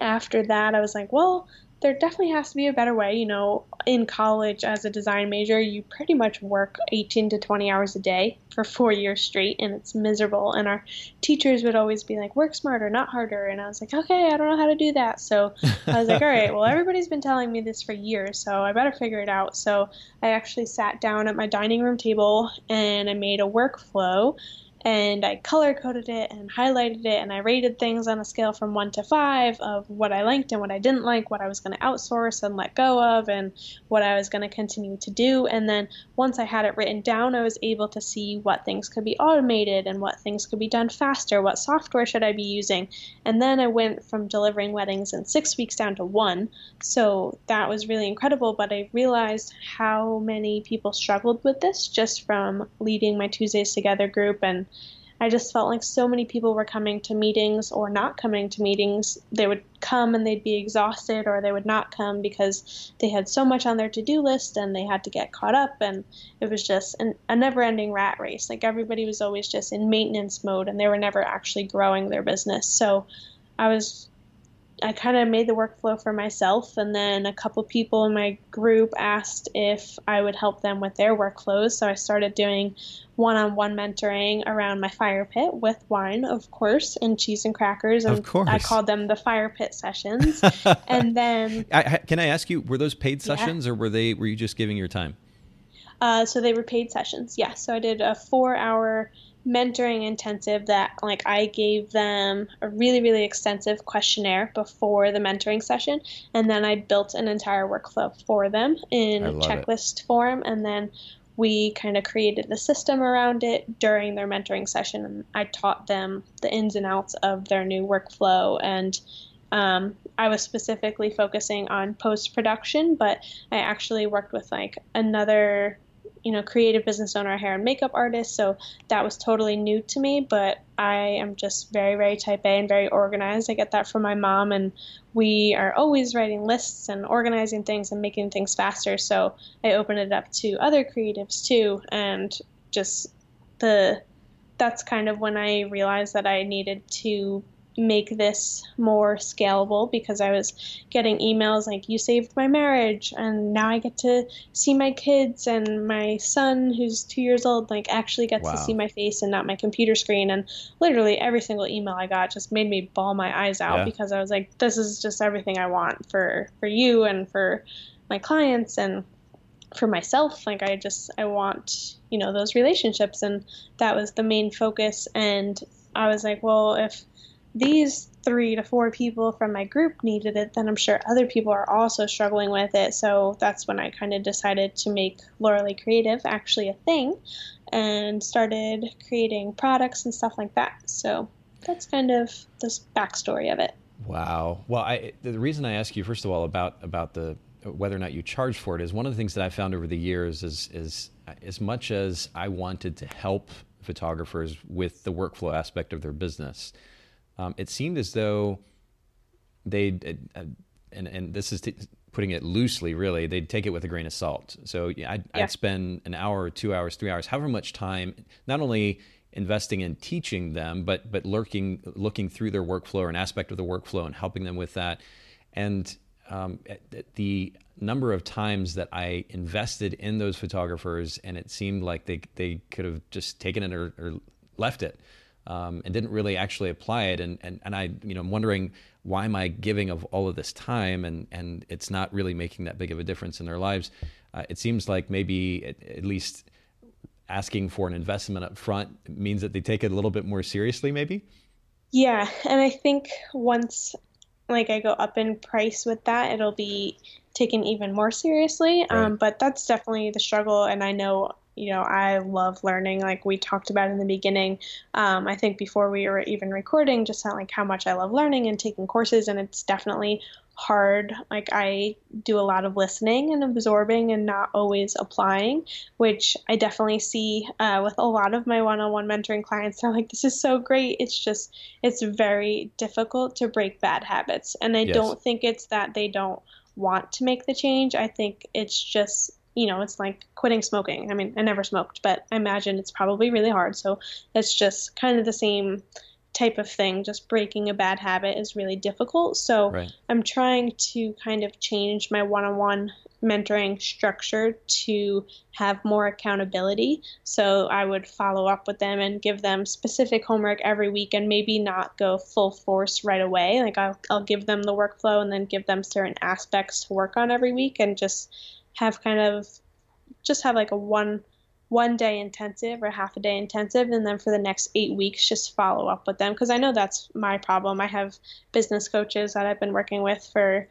after that, I was like, well, there definitely has to be a better way. You know, in college as a design major, you pretty much work 18 to 20 hours a day for four years straight, and it's miserable. And our teachers would always be like, work smarter, not harder. And I was like, okay, I don't know how to do that. So I was like, all right, well, everybody's been telling me this for years, so I better figure it out. So I actually sat down at my dining room table and I made a workflow and I color coded it and highlighted it and I rated things on a scale from one to five of what I liked and what I didn't like, what I was going to outsource and let go of, and what I was going to continue to do. And then once I had it written down, I was able to see what things could be automated and what things could be done faster, what software should I be using. And then I went from delivering weddings in six weeks down to one. So that was really incredible. But I realized how many people struggled with this just from leading my Tuesdays Together group and I just felt like so many people were coming to meetings or not coming to meetings. They would come and they'd be exhausted, or they would not come because they had so much on their to do list and they had to get caught up. And it was just an, a never ending rat race. Like everybody was always just in maintenance mode and they were never actually growing their business. So I was I kind of made the workflow for myself, and then a couple people in my group asked if I would help them with their workflows. So I started doing one on one mentoring around my fire pit with wine, of course, and cheese and crackers. And of course. I called them the fire pit sessions. [laughs] and then. I, can I ask you, were those paid sessions yeah. or were they were you just giving your time? Uh, so they were paid sessions, yeah. So I did a four hour mentoring intensive that like I gave them a really really extensive questionnaire before the mentoring session and then I built an entire workflow for them in checklist it. form and then we kind of created the system around it during their mentoring session and I taught them the ins and outs of their new workflow and um, I was specifically focusing on post production, but I actually worked with like another you know, creative business owner, hair and makeup artist. So that was totally new to me, but I am just very, very type A and very organized. I get that from my mom, and we are always writing lists and organizing things and making things faster. So I open it up to other creatives too, and just the that's kind of when I realized that I needed to make this more scalable because I was getting emails like, You saved my marriage, and now I get to see my kids, and my son, who's two years old, like actually gets wow. to see my face and not my computer screen. And literally every single email I got just made me bawl my eyes out yeah. because I was like, This is just everything I want for, for you and for my clients and for myself like i just i want you know those relationships and that was the main focus and i was like well if these three to four people from my group needed it, then I'm sure other people are also struggling with it. So that's when I kind of decided to make Laura Lee Creative actually a thing and started creating products and stuff like that. So that's kind of the backstory of it. Wow. Well, I, the reason I ask you first of all about about the whether or not you charge for it is one of the things that I found over the years is is as much as I wanted to help photographers with the workflow aspect of their business um, it seemed as though they uh, and and this is t- putting it loosely, really, they'd take it with a grain of salt. So I'd, yeah. I'd spend an hour, two hours, three hours, however much time, not only investing in teaching them, but but lurking, looking through their workflow or an aspect of the workflow and helping them with that. And um, the number of times that I invested in those photographers, and it seemed like they they could have just taken it or, or left it, um, and didn't really actually apply it. And and and I, you know, I'm wondering why am I giving of all of this time and and it's not really making that big of a difference in their lives? Uh, it seems like maybe at, at, least asking for an investment up front means that they take it a little bit more seriously, maybe. Yeah, and I think once like I go up in price with that, it'll be taken even more seriously. Right. Um, but that's definitely the struggle, and I know you know, I love learning, like we talked about in the beginning. Um, I think before we were even recording, just like how much I love learning and taking courses, and it's definitely hard. Like I do a lot of listening and absorbing and not always applying, which I definitely see uh, with a lot of my one-on-one mentoring clients. They're like, "This is so great." It's just it's very difficult to break bad habits, and I yes. don't think it's that they don't want to make the change. I think it's just you know, it's like quitting smoking. I mean, I never smoked, but I imagine it's probably really hard. So it's just kind of the same type of thing. Just breaking a bad habit is really difficult. So right. I'm trying to kind of change my one on one mentoring structure to have more accountability. So I would follow up with them and give them specific homework every week and maybe not go full force right away. Like I'll, I'll give them the workflow and then give them certain aspects to work on every week and just have kind of just have like a one one day intensive or half a day intensive and then for the next eight weeks just follow up with them. Because i know that's my problem. I have business coaches that i've been working with for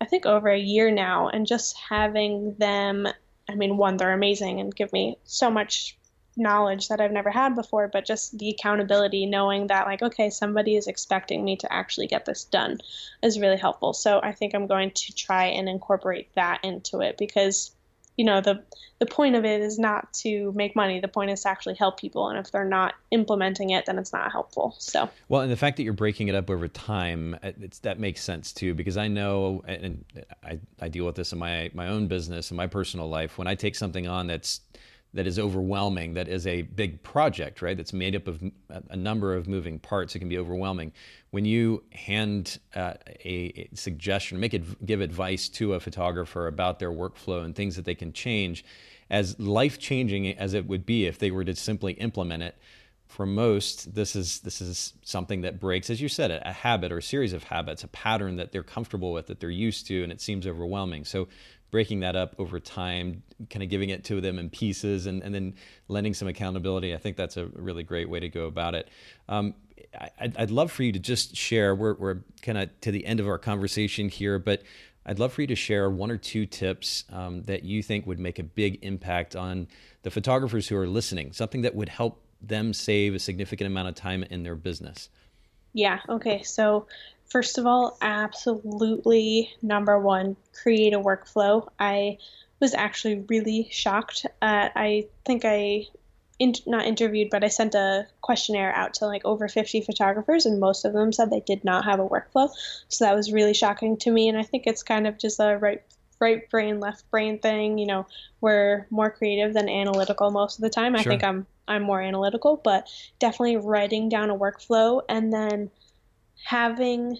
i think over a year now and just having them i mean one they're amazing and give me so much knowledge that I've never had before, but just the accountability, knowing that, like, okay, somebody is expecting me to actually get this done is really helpful. So I think I'm going to try and incorporate that into it because, you know, the, the point of it is not to make money. The point is to actually help people. And if they're not implementing it, then it's not helpful. So, well, and the fact that you're breaking it up over time, uh, that makes sense too, because I know, and I, I deal with this in my, my own business and my personal life. When I take something on that's, that is overwhelming, that is a big project, right? That's made up of a number of moving parts. It can be overwhelming. When you hand uh, a, a, suggestion, make it give advice to a photographer about their workflow and things that they can change, as life changing as it would be if they were to simply implement it. For most, this is this is something that breaks, as you said, a, a habit or a series of habits, a pattern that they're comfortable with, that they're used to, and it seems overwhelming. So breaking that up over time, kind of giving it to them in pieces, and, and then lending some accountability. I think that's a really great way to go about it. Um, I, I'd love for you to just share. We're, we're kind of to the end of our conversation here, but I'd love for you to share one or two tips um, that you think would make a big impact on the photographers who are listening, something that would help them save a significant amount of time in their business. Yeah, okay. So First of all, absolutely number one, create a workflow. I was actually really shocked. At, I think I in, not interviewed, but I sent a questionnaire out to like over 50 photographers, and most of them said they did not have a workflow. So that was really shocking to me. And I think it's kind of just a right right brain left brain thing. You know, we're more creative than analytical most of the time. I think I'm I'm more analytical, but definitely writing down a workflow and then having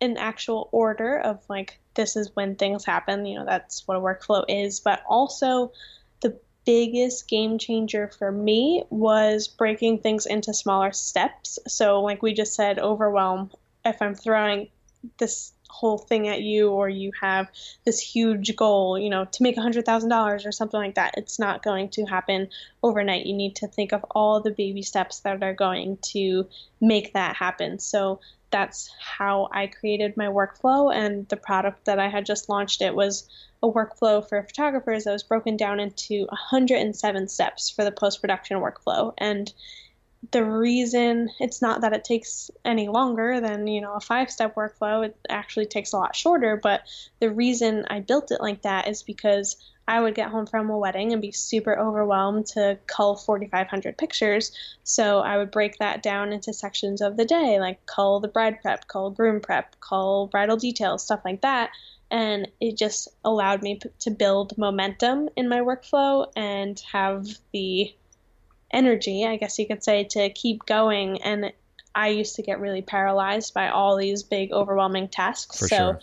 an actual order of like this is when things happen you know that's what a workflow is. But also the biggest game changer for me was breaking things into smaller steps. So like we just said overwhelm. If i'm throwing this whole thing at you or you have this huge goal you know to make $100000 or something like that it's not going to happen overnight. You need to think of all the baby steps that are going to make that happen. So that's how I created my workflow. And the product that I had just launched it was a workflow for photographers that was broken down into 107 steps for the post production workflow. And the reason it's not that it takes any longer than you know a five step workflow it actually takes a lot shorter but the reason i built it like that is because I would get home from a wedding and be super overwhelmed to cull 4,500 pictures. So I would break that down into sections of the day, like cull the bride prep, cull groom prep, cull bridal details, stuff like that. and it just allowed me to build momentum in my workflow and have the energy, I guess you could say, to keep going. And I used to get really paralyzed by all these big, overwhelming tasks. For so sure.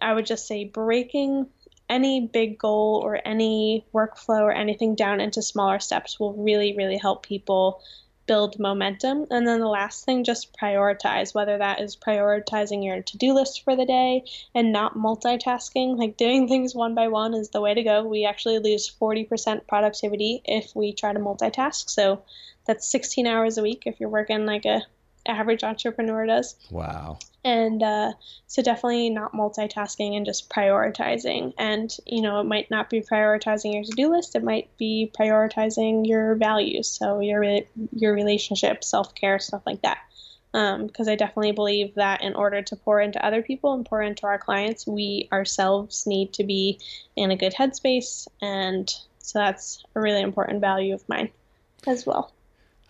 I would just say breaking any big goal or any workflow or anything down into smaller steps will really, really help people build momentum. And then the last thing, just prioritize, whether that is prioritizing your to do list for the day and not multitasking. Like doing things one by one is the way to go. We actually lose 40% productivity if we try to multitask. So that's 16 hours a week if you're working like a average entrepreneur does. Wow. And uh, so definitely not multitasking and just prioritizing. And, you know, it might not be prioritizing your to-do list. It might be prioritizing your values. So your, your relationship, self-care, stuff like that. Because um, I definitely believe that in order to pour into other people and pour into our clients, we ourselves need to be in a good headspace. And so that's a really important value of mine as well.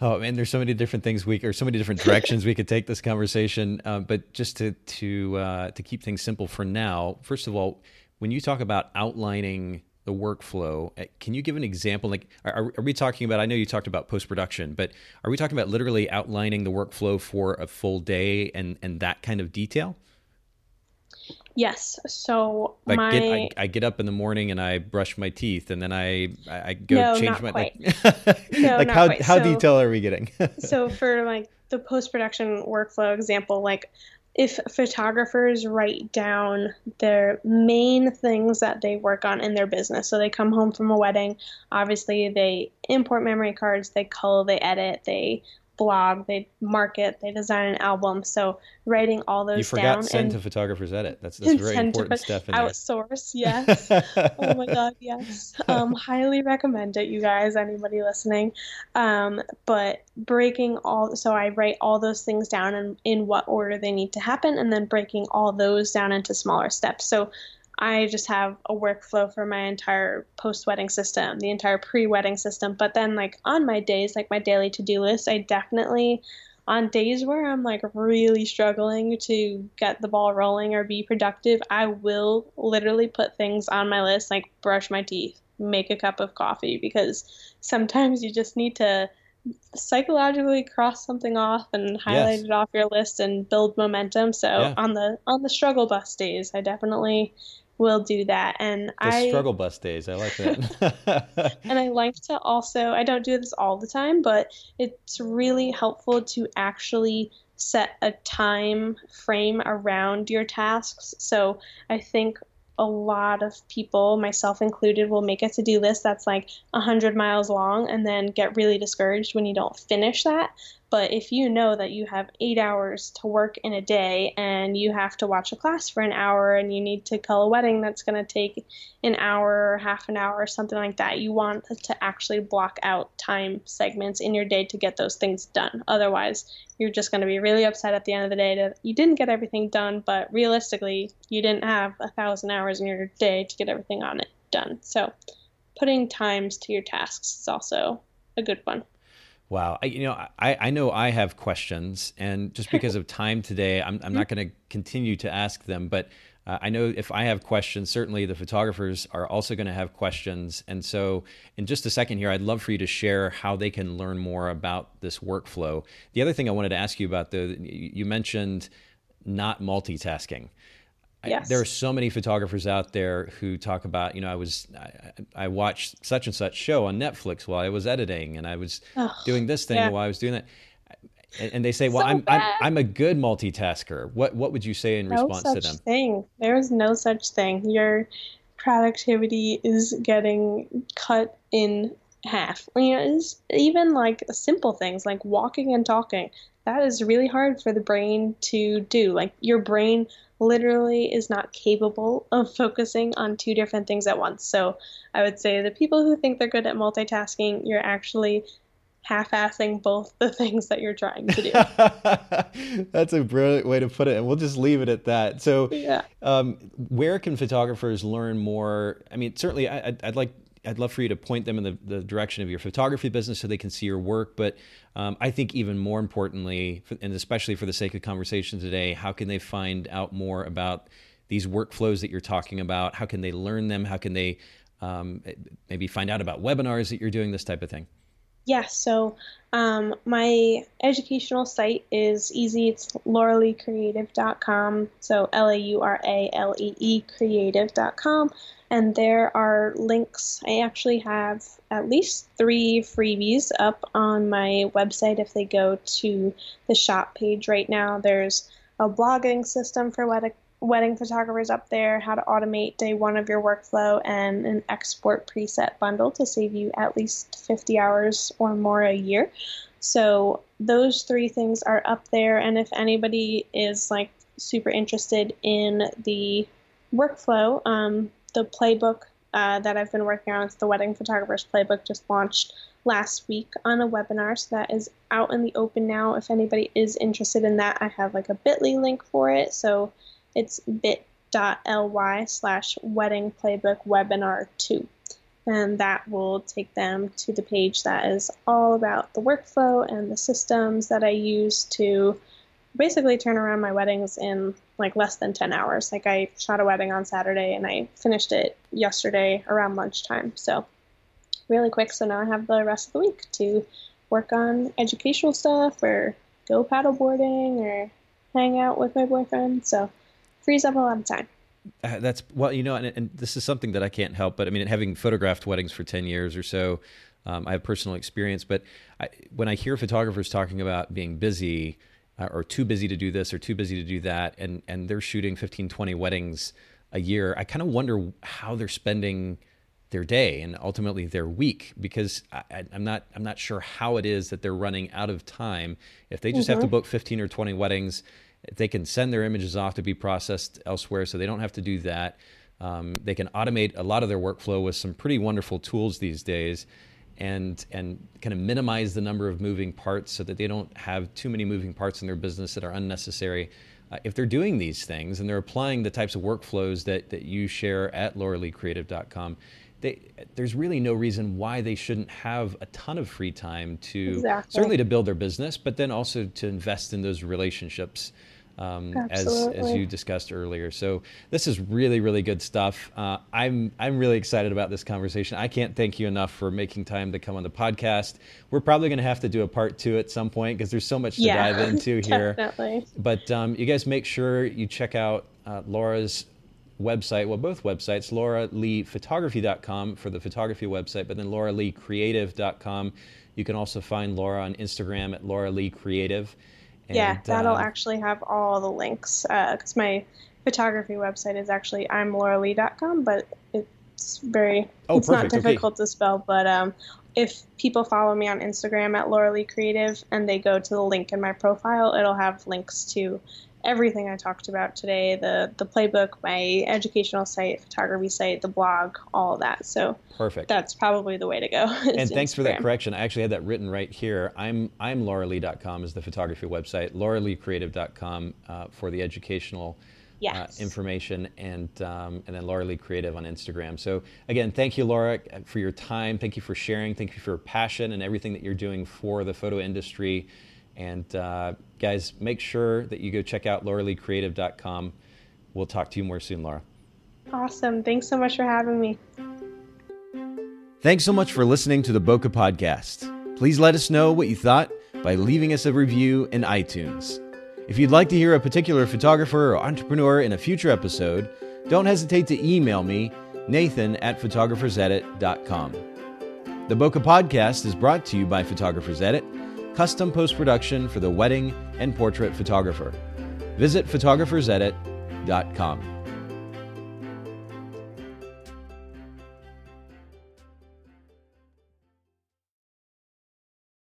Oh man, there's so many different things we or so many different directions we could take this conversation. Uh, but just to to uh, to keep things simple for now, first of all, when you talk about outlining the workflow, uh, can you give an example? Like, are, are we talking about? I know you talked about post production, but are we talking about literally outlining the workflow for a full day and and that kind of detail? Yes. So like my get, I, I, get up in the morning and I brush my teeth and then I I go no, change my quite. [laughs] like, no, like not how quite. how so, detailed are we getting? [laughs] so for like the post production workflow example, like if photographers write down their main things that they work on in their business, so they come home from a wedding, obviously they import memory cards, they cull, they edit, they blog, they market, they design an album. So writing all those you forgot down send and to photographers edit. That's that's very important stuff in outsource. [laughs] Yes. oh my god, yes. Um, highly recommend it, you guys. Anybody listening? Um, but breaking all, so I write all those things down and in what order they need to happen, and then breaking all those down into smaller steps. So I just have a workflow for my entire post wedding system, the entire pre wedding system. But then, like on my days, like my daily to do list, I definitely, on days where I'm like really struggling to get the ball rolling or be productive, I will literally put things on my list like brush my teeth, make a cup of coffee, because sometimes you just need to psychologically cross something off and highlight Yes. it off your list and build momentum. So Yeah. on the on the struggle bus days, I definitely will do that. And The I struggle bus days. I like that. [laughs] and I like to also I don't do this all the time, but it's really helpful to actually set a time frame around your tasks. So I think a lot of people, myself included, will make a to-do list that's like 100 miles long and then get really discouraged when you don't finish that. But if you know that you have eight hours to work in a day and you have to watch a class for an hour and you need to cull a wedding that's going to take an hour or half an hour or something like that, you want to actually block out time segments in your day to get those things done. Otherwise, you're just going to be really upset at the end of the day that you didn't get everything done, but realistically, you didn't have a thousand hours in your day to get everything on it done. So, putting times to your tasks is also a good one. Wow. I, you know, I, I know I have questions, and just because of time today, I'm, I'm not going to continue to ask them. But uh, I know if I have questions, certainly the photographers are also going to have questions. And so, in just a second here, I'd love for you to share how they can learn more about this workflow. The other thing I wanted to ask you about, though, you you mentioned not multitasking. I- there are so many photographers out there who talk about, you know, I was, I, I watched such and such show on Netflix while I was editing, and I was Ugh, doing this thing yeah. while I was doing that. And, and they say, well, So I'm, I'm. I'm a good multitasker. What what would you say in no response to them? thing. There is no such thing. Your productivity is getting cut in half. You know, it's even like simple things like walking and talking. That is really hard for the brain to do. Like your brain literally is not capable of focusing on two different things at once. So I would say the people who think they're good at multitasking, you're actually half-assing both the [laughs] things that you're trying to do. [laughs] That's a brilliant way to put it, and we'll just leave it at that. So, yeah. um, where can photographers learn more? I mean, certainly, I, I'd, I'd like. I'd love for you to point them in the, the direction of your photography business so they can see your work. But um, I think even more importantly, and especially for the sake of conversation today, how can they find out more about these workflows that you're talking about? How can they learn them? How can they um, maybe find out about webinars that you're doing, this type of thing? Yeah, so um, my educational site is easy. It's lauraleecreative.com. So L A U R A L E E creative.com. And there are links. I actually have at least three freebies up on my website if they go to the shop page right now. There's a blogging system for wedding, wedding photographers up there, how to automate day one of your workflow, and an export preset bundle to save you at least 50 hours or more a year. So those three things are up there. And if anybody is like super interested in the workflow, um, the playbook uh, that I've been working on, it's the Wedding Photographer's Playbook, just launched last week on a webinar. So that is out in the open now. If anybody is interested in that, I have like a bit.ly link for it. So it's bit.ly slash wedding playbook webinar 2. And that will take them to the page that is all about the workflow and the systems that I use to basically turn around my weddings in like less than 10 hours. Like I shot a wedding on Saturday and I finished it yesterday around lunchtime. So really quick. So now I have the rest of the week to work on educational stuff or go paddleboarding or hang out with my boyfriend. So frees up a lot of time. Uh, that's well, you know, and, and, this is something that I can't help. But I mean, having photographed weddings for ten years or so, um, I have personal experience. But I, when I hear photographers talking about being busy, uh, or too busy to do this or too busy to do that and and they're shooting 15 20 weddings a year i kind of wonder how they're spending their day and ultimately their week because I, am not I'm not sure how it is that they're running out of time if they just mm-hmm. have to mm-hmm. book 15 or 20 weddings they can send their images off to be processed elsewhere so they don't have to do that um, they can automate a lot of their workflow with some pretty wonderful tools these days and and kind of minimize the number of moving parts so that they don't have too many moving parts in their business that are unnecessary. Uh, if they're doing these things and they're applying the types of workflows that, that you share at lauraleecreative.com, they, there's really no reason why they shouldn't have a ton of free time to exactly. certainly to build their business, but then also to invest in those relationships um, as as you discussed earlier. So this is really really good stuff. Uh, I'm I'm really excited about this conversation. I can't thank you enough for making time to come on the podcast. We're probably going to have to do a part two at some point because there's so much to yeah, dive into [laughs] here. Definitely. But um, you guys make sure you check out uh, Laura's website, well, both websites, lauraleephotography.com for the photography website, but then lauraleecreative.com. You can also find Laura on Instagram at lauraleecreative. And, yeah, that'll uh, actually have all the links because uh, my photography website is actually imlauralee.com, but it's very oh, it's perfect. not difficult okay. to spell. But um, if people follow me on Instagram at Laura Lee Creative and they go to the link in my profile, it'll have links to everything I talked about today the the playbook, my educational site, photography site, the blog, all of that. So perfect. That's probably the way to go. [laughs] And thanks Instagram. for that correction. I actually had that written right here. I'm I'm lauralee.com is the photography website. lauraleecreative.com uh, for the educational. Uh, yes. Uh, information and um, and then Laura Lee Creative on Instagram. So again, thank you, Laura, for your time. Thank you for sharing. Thank you for your passion and everything that you're doing for the photo industry. And uh, guys, make sure that you go check out lauraleecreative.com. We'll talk to you more soon, Laura. Awesome. Thanks so much for having me. Thanks so much for listening to the Bokeh Podcast. Please let us know what you thought by leaving us a review in iTunes. If you'd like to hear a particular photographer or entrepreneur in a future episode, don't hesitate to email me, nathan at photographersedit.com. The Bokeh Podcast is brought to you by Photographers Edit custom post production for the wedding and portrait photographer. Visit photographersedit.com.